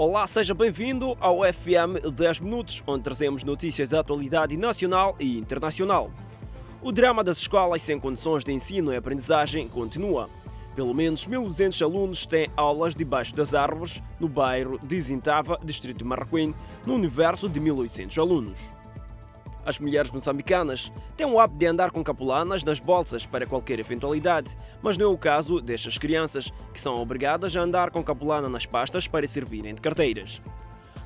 Olá, seja bem-vindo ao FM 10 Minutos, onde trazemos notícias da atualidade nacional e internacional. O drama das escolas sem condições de ensino e aprendizagem continua. Pelo menos 1.200 alunos têm aulas debaixo das árvores no bairro de Zintava, distrito de Marraquém, no universo de 1.800 alunos. As mulheres moçambicanas têm o hábito de andar com capulanas nas bolsas para qualquer eventualidade, mas não é o caso destas crianças, que são obrigadas a andar com capulana nas pastas para servirem de carteiras.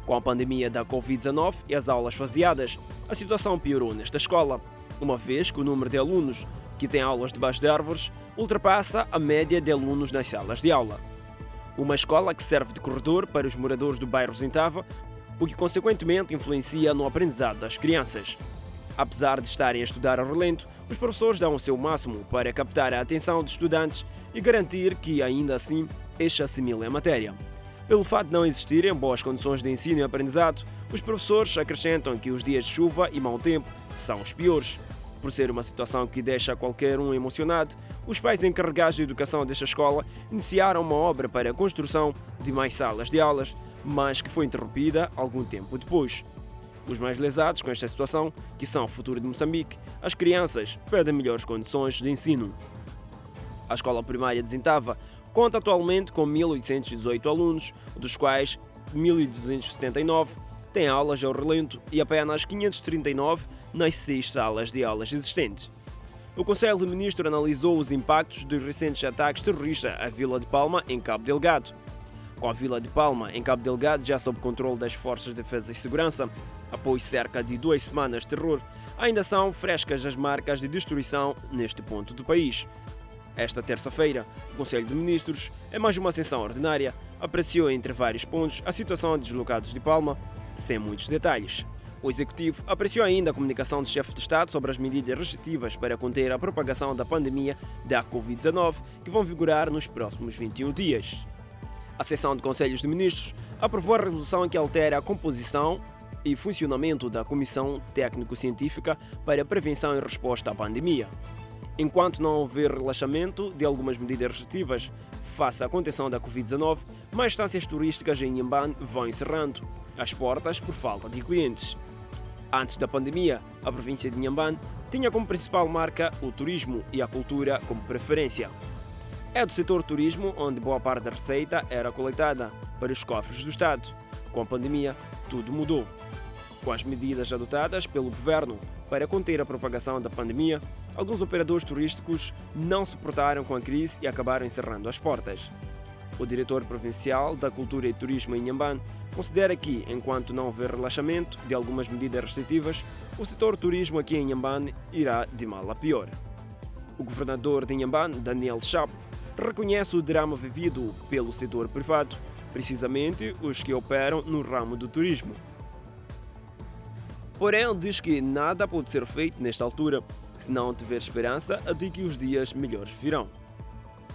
Com a pandemia da Covid-19 e as aulas faseadas, a situação piorou nesta escola, uma vez que o número de alunos que têm aulas debaixo de árvores ultrapassa a média de alunos nas salas de aula. Uma escola que serve de corredor para os moradores do bairro Zintava, o que consequentemente influencia no aprendizado das crianças. Apesar de estarem a estudar a relento, os professores dão o seu máximo para captar a atenção dos estudantes e garantir que, ainda assim, estes assimilem a matéria. Pelo fato de não existirem boas condições de ensino e aprendizado, os professores acrescentam que os dias de chuva e mau tempo são os piores. Por ser uma situação que deixa qualquer um emocionado, os pais encarregados de educação desta escola iniciaram uma obra para a construção de mais salas de aulas, mas que foi interrompida algum tempo depois. Os mais lesados com esta situação, que são o futuro de Moçambique, as crianças perdem melhores condições de ensino. A escola primária de Zintava conta atualmente com 1.818 alunos, dos quais 1.279 têm aulas ao relento e apenas 539 nas seis salas de aulas existentes. O Conselho de Ministros analisou os impactos dos recentes ataques terroristas à Vila de Palma, em Cabo Delgado. Com a Vila de Palma, em Cabo Delgado, já sob controle das Forças de Defesa e Segurança, após cerca de duas semanas de terror, ainda são frescas as marcas de destruição neste ponto do país. Esta terça-feira, o Conselho de Ministros, em mais uma sessão ordinária, apreciou entre vários pontos a situação de deslocados de Palma, sem muitos detalhes. O Executivo apreciou ainda a comunicação do chefe de Estado sobre as medidas restritivas para conter a propagação da pandemia da Covid-19, que vão vigorar nos próximos 21 dias. A sessão de Conselhos de Ministros aprovou a resolução que altera a composição e funcionamento da Comissão Técnico-Científica para a Prevenção e Resposta à Pandemia. Enquanto não houver relaxamento de algumas medidas restritivas face à contenção da Covid-19, mais estâncias turísticas em Inhambane vão encerrando as portas por falta de clientes. Antes da pandemia, a província de Inhambane tinha como principal marca o turismo e a cultura como preferência. É do setor turismo onde boa parte da receita era coletada para os cofres do Estado. Com a pandemia, tudo mudou. Com as medidas adotadas pelo governo para conter a propagação da pandemia, alguns operadores turísticos não suportaram com a crise e acabaram encerrando as portas. O diretor provincial da Cultura e Turismo em Inhambane considera que, enquanto não houver relaxamento de algumas medidas restritivas, o setor turismo aqui em Inhambane irá de mal a pior. O governador de Inhambane, Daniel Chapo, reconhece o drama vivido pelo setor privado, precisamente os que operam no ramo do turismo. Porém, diz que nada pode ser feito nesta altura se não tiver esperança de que os dias melhores virão.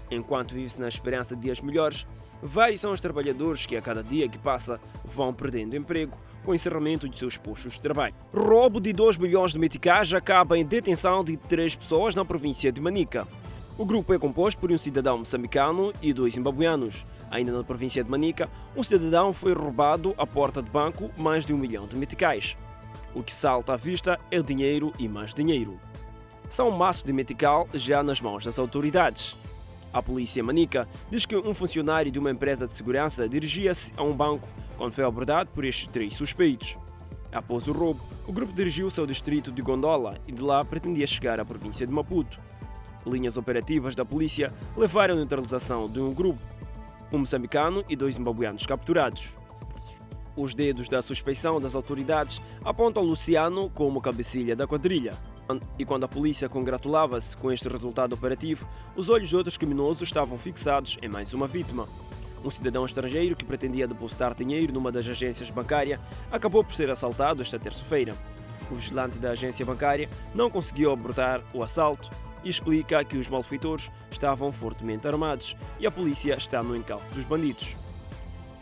Enquanto vive-se na esperança de dias melhores, vários são os trabalhadores que a cada dia que passa vão perdendo emprego com o encerramento de seus postos de trabalho. Roubo de 2 milhões de meticais acaba em detenção de três pessoas na província de Manica. O grupo é composto por um cidadão moçambicano e dois zimbabuanos. Ainda na província de Manica, um cidadão foi roubado à porta de banco mais de um milhão de meticais. O que salta à vista é dinheiro e mais dinheiro. São maços de metical já nas mãos das autoridades. A polícia manica diz que um funcionário de uma empresa de segurança dirigia-se a um banco quando foi abordado por estes três suspeitos. Após o roubo, o grupo dirigiu-se ao distrito de Gondola e de lá pretendia chegar à província de Maputo. Linhas operativas da polícia levaram à neutralização de um grupo, um moçambicano e dois zimbabuanos capturados. Os dedos da suspeição das autoridades apontam Luciano como cabecilha da quadrilha. E quando a polícia congratulava-se com este resultado operativo, os olhos de outros criminosos estavam fixados em mais uma vítima. Um cidadão estrangeiro que pretendia depositar dinheiro numa das agências bancárias acabou por ser assaltado esta terça-feira. O vigilante da agência bancária não conseguiu abortar o assalto e explica que os malfeitores estavam fortemente armados e a polícia está no encalço dos bandidos.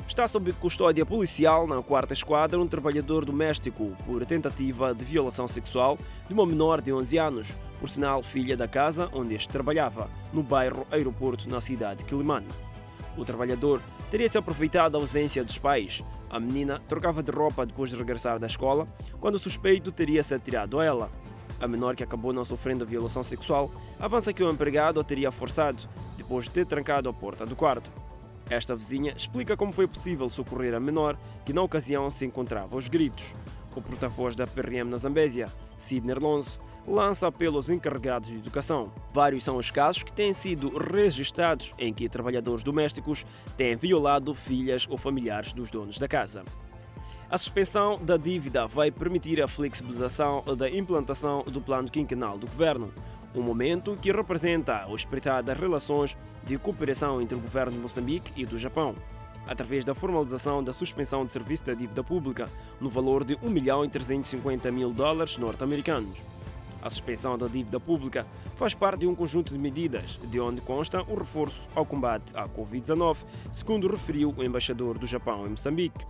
Está sob custódia policial na quarta esquadra um trabalhador doméstico por tentativa de violação sexual de uma menor de 11 anos, por sinal filha da casa onde este trabalhava, no bairro Aeroporto, na cidade de Quilimane. O trabalhador teria-se aproveitado a ausência dos pais. A menina trocava de roupa depois de regressar da escola, quando o suspeito teria se atirado a ela. A menor que acabou não sofrendo violação sexual avança que o empregado a teria forçado, depois de ter trancado a porta do quarto. Esta vizinha explica como foi possível socorrer a menor, que na ocasião se encontrava aos gritos. O porta-voz da PRM na Zambésia, Sidney Alonso, lança apelos encarregados de educação. Vários são os casos que têm sido registrados em que trabalhadores domésticos têm violado filhas ou familiares dos donos da casa. A suspensão da dívida vai permitir a flexibilização da implantação do plano quinquenal do governo, um momento que representa o espreitar das relações de cooperação entre o governo de Moçambique e do Japão, através da formalização da suspensão de serviço da dívida pública no valor de 1 milhão e 350 mil dólares norte-americanos. A suspensão da dívida pública faz parte de um conjunto de medidas, de onde consta o reforço ao combate à Covid-19, segundo referiu o embaixador do Japão em Moçambique.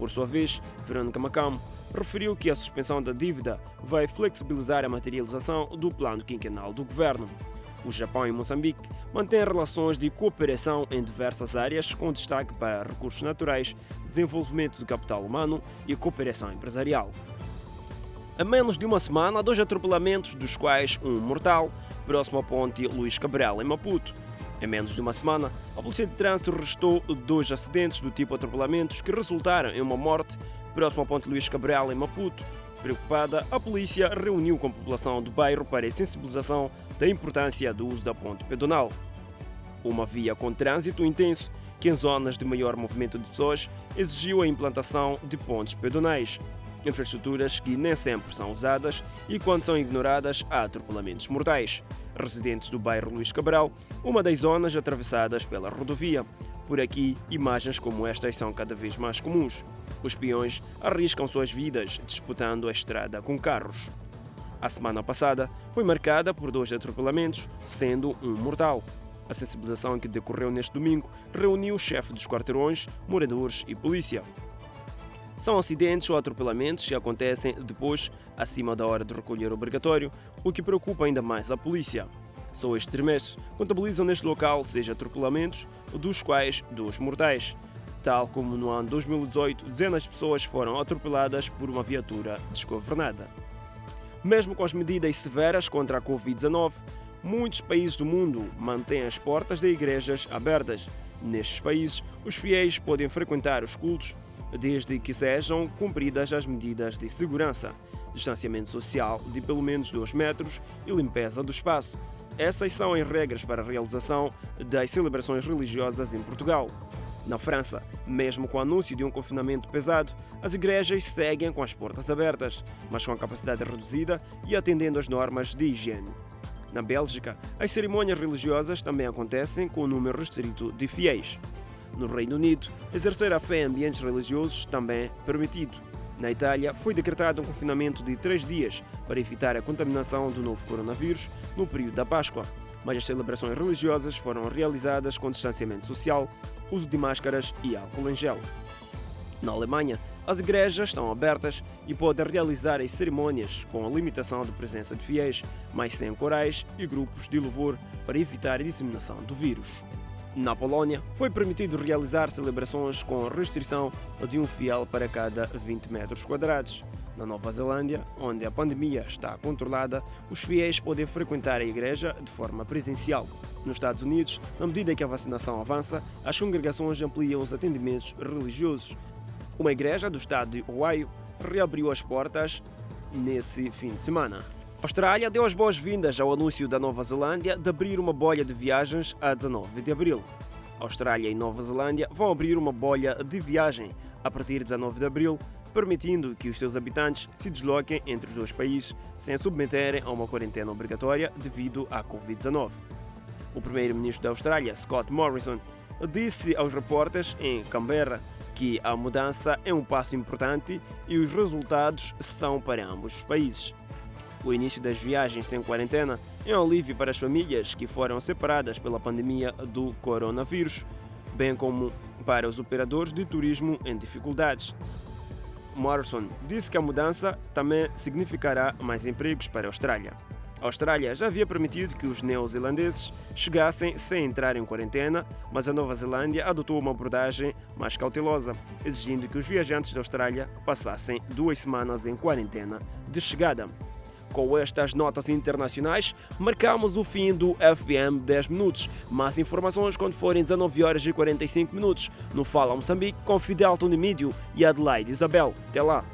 Por sua vez, Verônica Macamo referiu que a suspensão da dívida vai flexibilizar a materialização do plano quinquenal do governo. O Japão e Moçambique mantêm relações de cooperação em diversas áreas, com destaque para recursos naturais, desenvolvimento do capital humano e cooperação empresarial. A menos de uma semana, dois atropelamentos, dos quais um mortal, próximo à ponte Luís Cabral, em Maputo. Em menos de uma semana, a Polícia de Trânsito registrou dois acidentes do tipo atropelamentos que resultaram em uma morte próximo à ponte Luís Cabral, em Maputo. Preocupada, a polícia reuniu com a população do bairro para a sensibilização da importância do uso da ponte pedonal. Uma via com trânsito intenso que, em zonas de maior movimento de pessoas, exigiu a implantação de pontes pedonais infraestruturas que nem sempre são usadas e, quando são ignoradas, há atropelamentos mortais. Residentes do bairro Luís Cabral, uma das zonas atravessadas pela rodovia. Por aqui, imagens como estas são cada vez mais comuns. Os peões arriscam suas vidas disputando a estrada com carros. A semana passada foi marcada por dois atropelamentos, sendo um mortal. A sensibilização que decorreu neste domingo reuniu o chefe dos quarteirões, moradores e polícia. São acidentes ou atropelamentos que acontecem depois, acima da hora de recolher obrigatório, o que preocupa ainda mais a polícia. Só estes trimestres contabilizam neste local seis atropelamentos, dos quais dois mortais. Tal como no ano 2018, dezenas de pessoas foram atropeladas por uma viatura desgovernada. Mesmo com as medidas severas contra a Covid-19, muitos países do mundo mantêm as portas de igrejas abertas. Nestes países, os fiéis podem frequentar os cultos desde que sejam cumpridas as medidas de segurança, distanciamento social de pelo menos 2 metros e limpeza do espaço. Essas são as regras para a realização das celebrações religiosas em Portugal. Na França, mesmo com o anúncio de um confinamento pesado, as igrejas seguem com as portas abertas, mas com a capacidade reduzida e atendendo às normas de higiene. Na Bélgica, as cerimônias religiosas também acontecem com o número restrito de fiéis. No Reino Unido, exercer a fé em ambientes religiosos também é permitido. Na Itália, foi decretado um confinamento de três dias para evitar a contaminação do novo coronavírus no período da Páscoa. Mas as celebrações religiosas foram realizadas com distanciamento social, uso de máscaras e álcool em gel. Na Alemanha, as igrejas estão abertas e podem realizar as cerimônias com a limitação de presença de fiéis, mas sem corais e grupos de louvor para evitar a disseminação do vírus. Na Polónia, foi permitido realizar celebrações com restrição de um fiel para cada 20 metros quadrados. Na Nova Zelândia, onde a pandemia está controlada, os fiéis podem frequentar a igreja de forma presencial. Nos Estados Unidos, na medida que a vacinação avança, as congregações ampliam os atendimentos religiosos. Uma igreja do estado de Ohio reabriu as portas nesse fim de semana. A Austrália deu as boas-vindas ao anúncio da Nova Zelândia de abrir uma bolha de viagens a 19 de abril. A Austrália e Nova Zelândia vão abrir uma bolha de viagem a partir de 19 de abril, permitindo que os seus habitantes se desloquem entre os dois países sem submeterem a uma quarentena obrigatória devido à Covid-19. O primeiro-ministro da Austrália, Scott Morrison, disse aos repórteres em Canberra que a mudança é um passo importante e os resultados são para ambos os países. O início das viagens sem quarentena é um alívio para as famílias que foram separadas pela pandemia do coronavírus, bem como para os operadores de turismo em dificuldades. Morrison disse que a mudança também significará mais empregos para a Austrália. A Austrália já havia permitido que os neozelandeses chegassem sem entrar em quarentena, mas a Nova Zelândia adotou uma abordagem mais cautelosa, exigindo que os viajantes da Austrália passassem duas semanas em quarentena de chegada. Com estas notas internacionais, marcamos o fim do FM 10 minutos. Mais informações quando forem 19 horas e 45 minutos no Fala Moçambique com Fidel Tunimídio e Adelaide Isabel. Até lá!